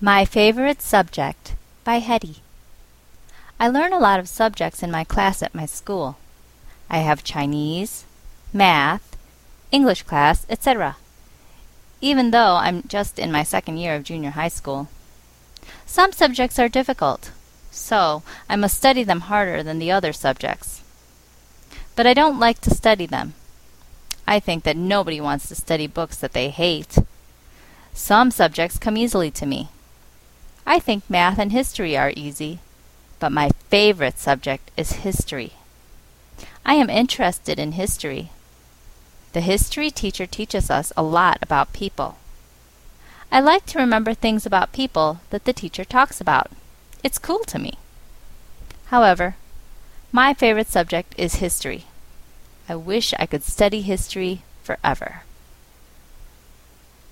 My Favorite Subject by Hedy. I learn a lot of subjects in my class at my school. I have Chinese, math, English class, etc. Even though I'm just in my second year of junior high school. Some subjects are difficult, so I must study them harder than the other subjects. But I don't like to study them. I think that nobody wants to study books that they hate. Some subjects come easily to me. I think math and history are easy, but my favorite subject is history. I am interested in history. The history teacher teaches us a lot about people. I like to remember things about people that the teacher talks about. It's cool to me. However, my favorite subject is history. I wish I could study history forever.